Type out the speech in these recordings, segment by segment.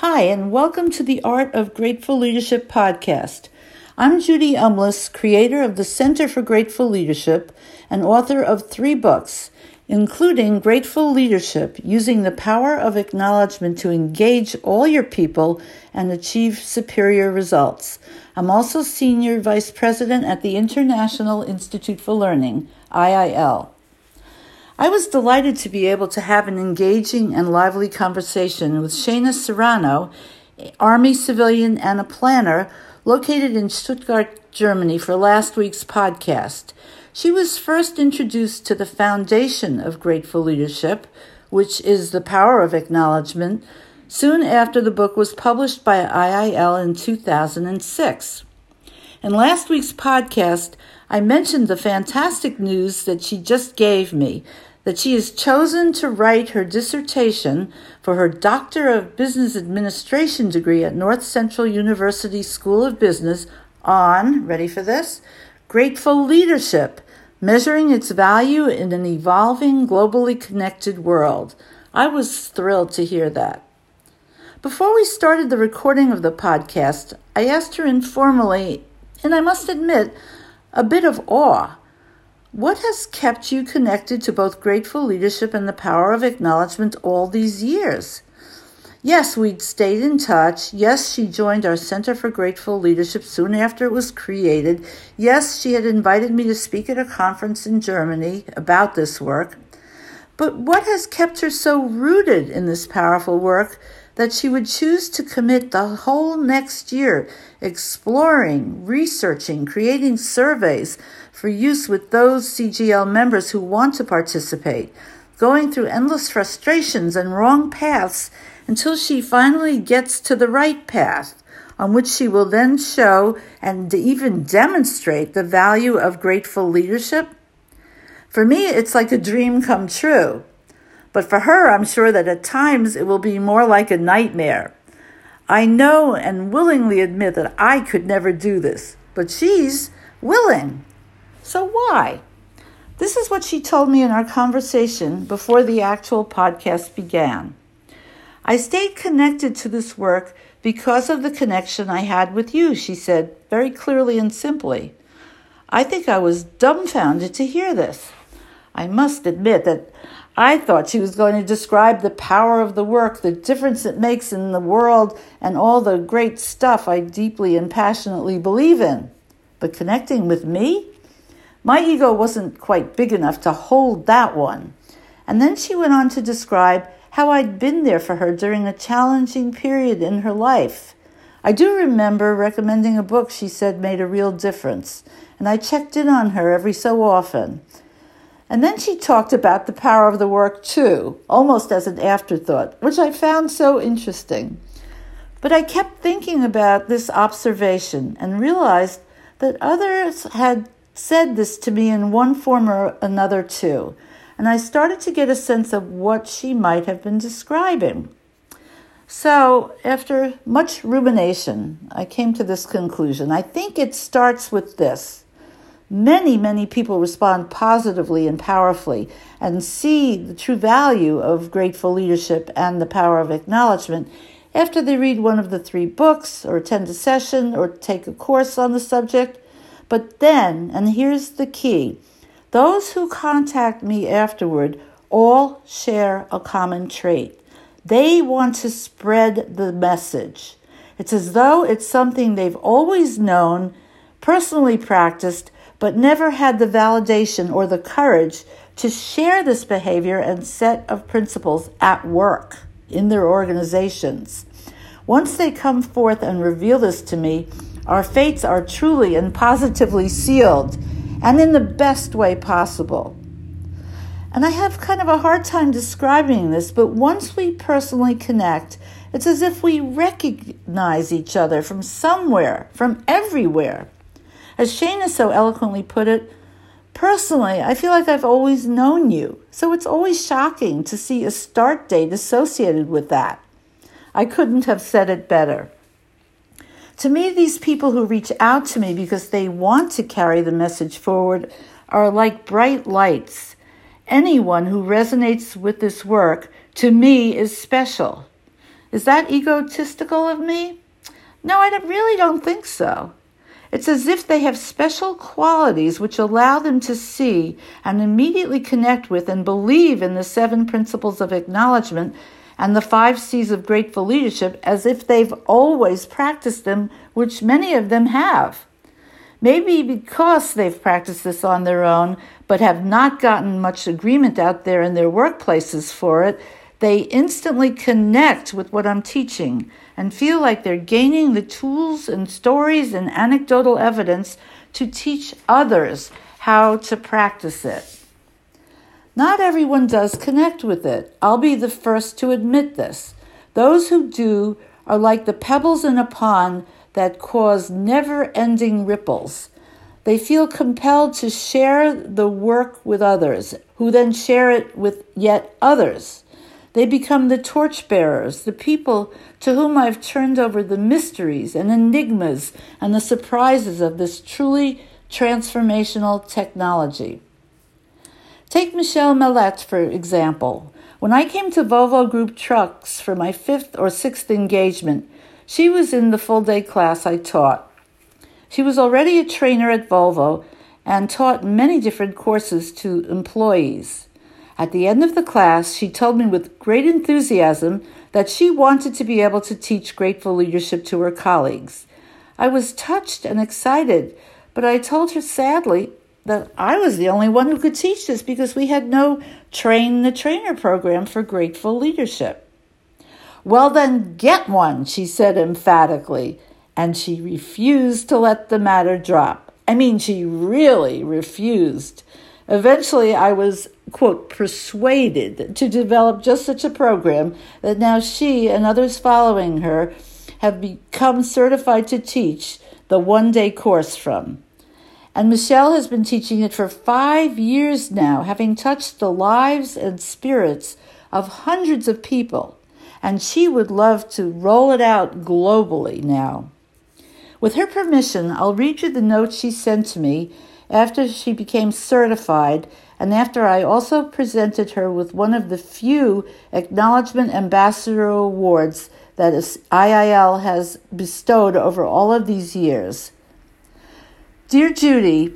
Hi, and welcome to the Art of Grateful Leadership podcast. I'm Judy Umlas, creator of the Center for Grateful Leadership and author of three books, including Grateful Leadership Using the Power of Acknowledgement to Engage All Your People and Achieve Superior Results. I'm also Senior Vice President at the International Institute for Learning, IIL. I was delighted to be able to have an engaging and lively conversation with Shana Serrano, Army civilian and a planner located in Stuttgart, Germany, for last week's podcast. She was first introduced to the foundation of grateful leadership, which is the power of acknowledgement, soon after the book was published by IIL in 2006. In last week's podcast, I mentioned the fantastic news that she just gave me that she has chosen to write her dissertation for her Doctor of Business Administration degree at Northcentral University School of Business on, ready for this, grateful leadership, measuring its value in an evolving, globally connected world. I was thrilled to hear that. Before we started the recording of the podcast, I asked her informally, and I must admit, a bit of awe what has kept you connected to both grateful leadership and the power of acknowledgement all these years? Yes, we'd stayed in touch. Yes, she joined our Center for Grateful Leadership soon after it was created. Yes, she had invited me to speak at a conference in Germany about this work. But what has kept her so rooted in this powerful work that she would choose to commit the whole next year exploring, researching, creating surveys for use with those CGL members who want to participate, going through endless frustrations and wrong paths until she finally gets to the right path, on which she will then show and even demonstrate the value of grateful leadership? For me, it's like a dream come true. But for her, I'm sure that at times it will be more like a nightmare. I know and willingly admit that I could never do this, but she's willing. So why? This is what she told me in our conversation before the actual podcast began. I stayed connected to this work because of the connection I had with you, she said very clearly and simply. I think I was dumbfounded to hear this. I must admit that I thought she was going to describe the power of the work, the difference it makes in the world, and all the great stuff I deeply and passionately believe in. But connecting with me? My ego wasn't quite big enough to hold that one. And then she went on to describe how I'd been there for her during a challenging period in her life. I do remember recommending a book she said made a real difference, and I checked in on her every so often. And then she talked about the power of the work too, almost as an afterthought, which I found so interesting. But I kept thinking about this observation and realized that others had said this to me in one form or another too, and I started to get a sense of what she might have been describing. So, after much rumination, I came to this conclusion. I think it starts with this. Many, many people respond positively and powerfully and see the true value of grateful leadership and the power of acknowledgement after they read one of the three books or attend a session or take a course on the subject but then, and here's the key those who contact me afterward all share a common trait. They want to spread the message. It's as though it's something they've always known, personally practiced, but never had the validation or the courage to share this behavior and set of principles at work in their organizations. Once they come forth and reveal this to me, our fates are truly and positively sealed, and in the best way possible. And I have kind of a hard time describing this, but once we personally connect, it's as if we recognize each other from somewhere, from everywhere. As Shana so eloquently put it, personally, I feel like I've always known you, so it's always shocking to see a start date associated with that. I couldn't have said it better. To me, these people who reach out to me because they want to carry the message forward are like bright lights. Anyone who resonates with this work, to me, is special. Is that egotistical of me? No, I really don't think so. It's as if they have special qualities which allow them to see and immediately connect with and believe in the seven principles of acknowledgement and the five C's of grateful leadership as if they've always practiced them, which many of them have. Maybe because they've practiced this on their own, but have not gotten much agreement out there in their workplaces for it, they instantly connect with what I'm teaching and feel like they're gaining the tools and stories and anecdotal evidence to teach others how to practice it. Not everyone does connect with it. I'll be the first to admit this. Those who do are like the pebbles in a pond that cause never ending ripples. They feel compelled to share the work with others, who then share it with yet others. They become the torchbearers, the people to whom I've turned over the mysteries and enigmas and the surprises of this truly transformational technology. Take Michelle Mellette, for example. When I came to Volvo Group Trucks for my fifth or sixth engagement, she was in the full day class I taught. She was already a trainer at Volvo and taught many different courses to employees. At the end of the class, she told me with great enthusiasm that she wanted to be able to teach grateful leadership to her colleagues. I was touched and excited, but I told her sadly that I was the only one who could teach this because we had no train the trainer program for grateful leadership. Well, then get one, she said emphatically, and she refused to let the matter drop. I mean, she really refused. Eventually, I was, quote, persuaded to develop just such a program that now she and others following her have become certified to teach the one day course from. And Michelle has been teaching it for five years now, having touched the lives and spirits of hundreds of people. And she would love to roll it out globally now. With her permission, I'll read you the note she sent to me after she became certified and after I also presented her with one of the few Acknowledgement Ambassador Awards that IIL has bestowed over all of these years. Dear Judy,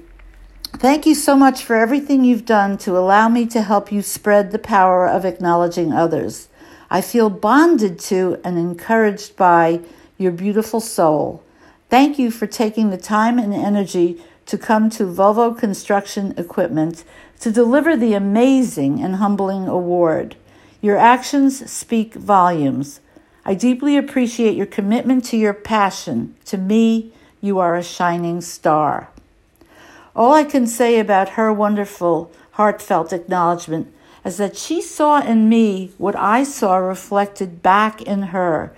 thank you so much for everything you've done to allow me to help you spread the power of acknowledging others. I feel bonded to and encouraged by your beautiful soul. Thank you for taking the time and energy to come to Volvo Construction Equipment to deliver the amazing and humbling award. Your actions speak volumes. I deeply appreciate your commitment to your passion. To me, you are a shining star. All I can say about her wonderful, heartfelt acknowledgement is that she saw in me what I saw reflected back in her.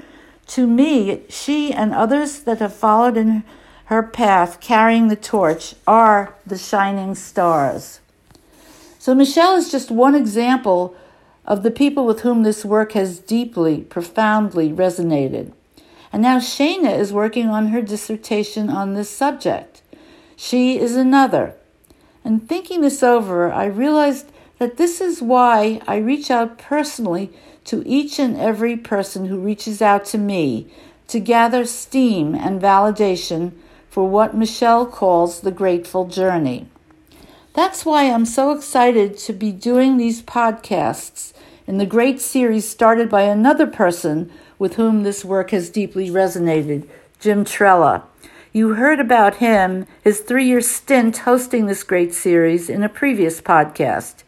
To me, she and others that have followed in her path carrying the torch are the shining stars. So, Michelle is just one example of the people with whom this work has deeply, profoundly resonated. And now Shana is working on her dissertation on this subject. She is another. And thinking this over, I realized that this is why I reach out personally to each and every person who reaches out to me to gather steam and validation for what Michelle calls the grateful journey. That's why I'm so excited to be doing these podcasts in the great series started by another person with whom this work has deeply resonated, Jim Trella. You heard about him, his three year stint hosting this great series, in a previous podcast.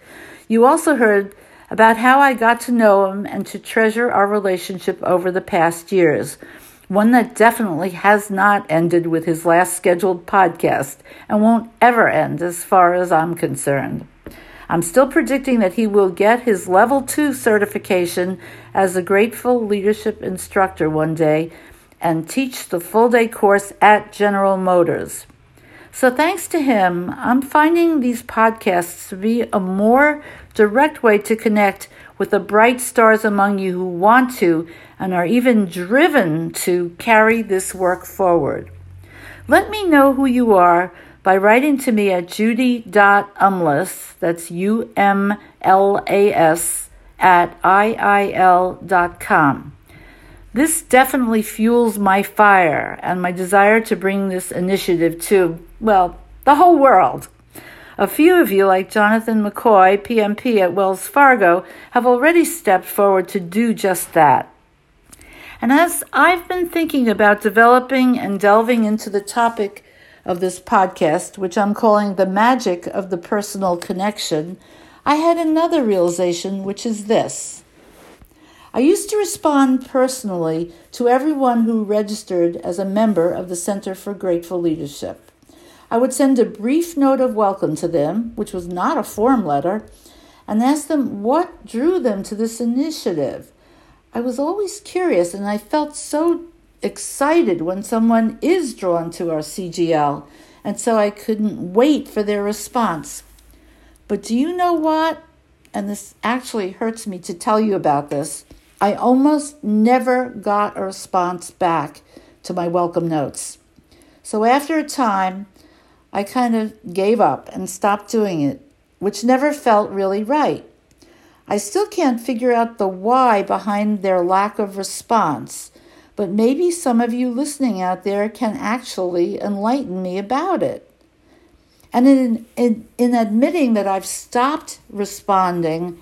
You also heard about how I got to know him and to treasure our relationship over the past years one that definitely has not ended with his last scheduled podcast and won't ever end as far as I'm concerned. I'm still predicting that he will get his level two certification as a grateful leadership instructor one day and teach the full day course at General Motors. So, thanks to him, I'm finding these podcasts to be a more direct way to connect with the bright stars among you who want to and are even driven to carry this work forward. Let me know who you are by writing to me at judy.umlas, that's U M L A S, at IIL.com. This definitely fuels my fire and my desire to bring this initiative to, well, the whole world. A few of you, like Jonathan McCoy, PMP at Wells Fargo, have already stepped forward to do just that. And as I've been thinking about developing and delving into the topic of this podcast, which I'm calling the magic of the personal connection, I had another realization, which is this. I used to respond personally to everyone who registered as a member of the Center for Grateful Leadership. I would send a brief note of welcome to them, which was not a form letter, and ask them what drew them to this initiative. I was always curious and I felt so excited when someone is drawn to our CGL, and so I couldn't wait for their response. But do you know what? And this actually hurts me to tell you about this. I almost never got a response back to my welcome notes. So after a time, I kind of gave up and stopped doing it, which never felt really right. I still can't figure out the why behind their lack of response, but maybe some of you listening out there can actually enlighten me about it. And in, in, in admitting that I've stopped responding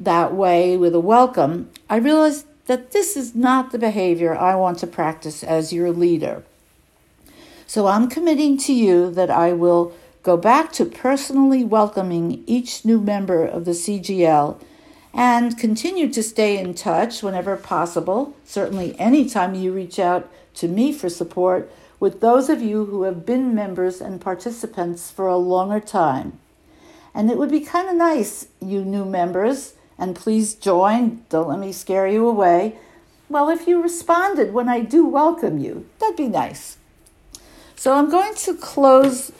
that way with a welcome, I realized that this is not the behavior I want to practice as your leader. So I'm committing to you that I will go back to personally welcoming each new member of the CGL and continue to stay in touch whenever possible, certainly anytime you reach out to me for support, with those of you who have been members and participants for a longer time. And it would be kind of nice, you new members, and please join. Don't let me scare you away. Well, if you responded when I do welcome you, that'd be nice. So I'm going to close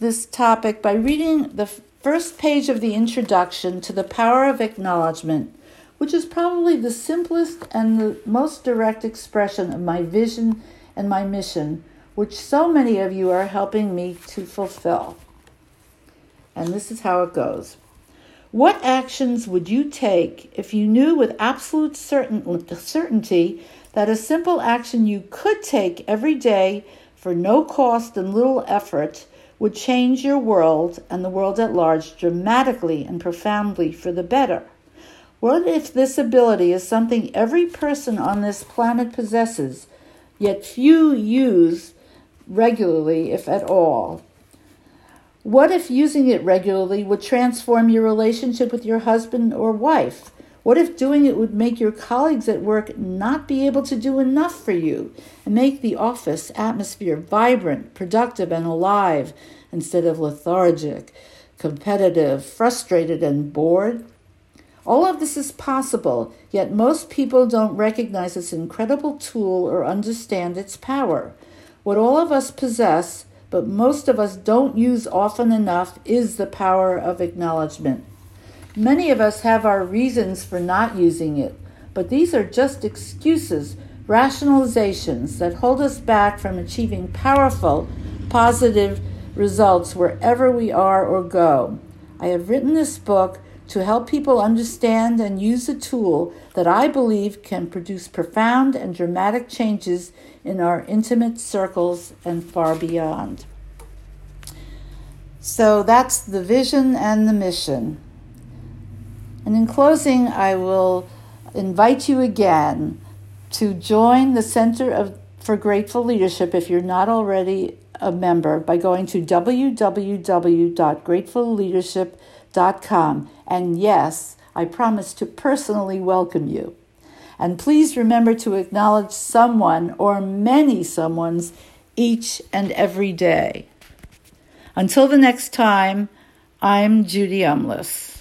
this topic by reading the first page of the introduction to the power of acknowledgement, which is probably the simplest and the most direct expression of my vision and my mission, which so many of you are helping me to fulfill. And this is how it goes. What actions would you take if you knew with absolute certain, certainty that a simple action you could take every day for no cost and little effort would change your world and the world at large dramatically and profoundly for the better? What if this ability is something every person on this planet possesses, yet few use regularly, if at all? What if using it regularly would transform your relationship with your husband or wife? What if doing it would make your colleagues at work not be able to do enough for you and make the office atmosphere vibrant, productive, and alive instead of lethargic, competitive, frustrated, and bored? All of this is possible, yet most people don't recognize this incredible tool or understand its power. What all of us possess but most of us don't use often enough is the power of acknowledgement. Many of us have our reasons for not using it, but these are just excuses, rationalizations that hold us back from achieving powerful, positive results wherever we are or go. I have written this book to help people understand and use a tool that I believe can produce profound and dramatic changes in our intimate circles and far beyond. So that's the vision and the mission. And in closing, I will invite you again to join the Center of, for Grateful Leadership if you're not already a member by going to www.gratefulleadership.com. And yes, I promise to personally welcome you. And please remember to acknowledge someone or many someones each and every day. Until the next time, I'm Judy Umlas.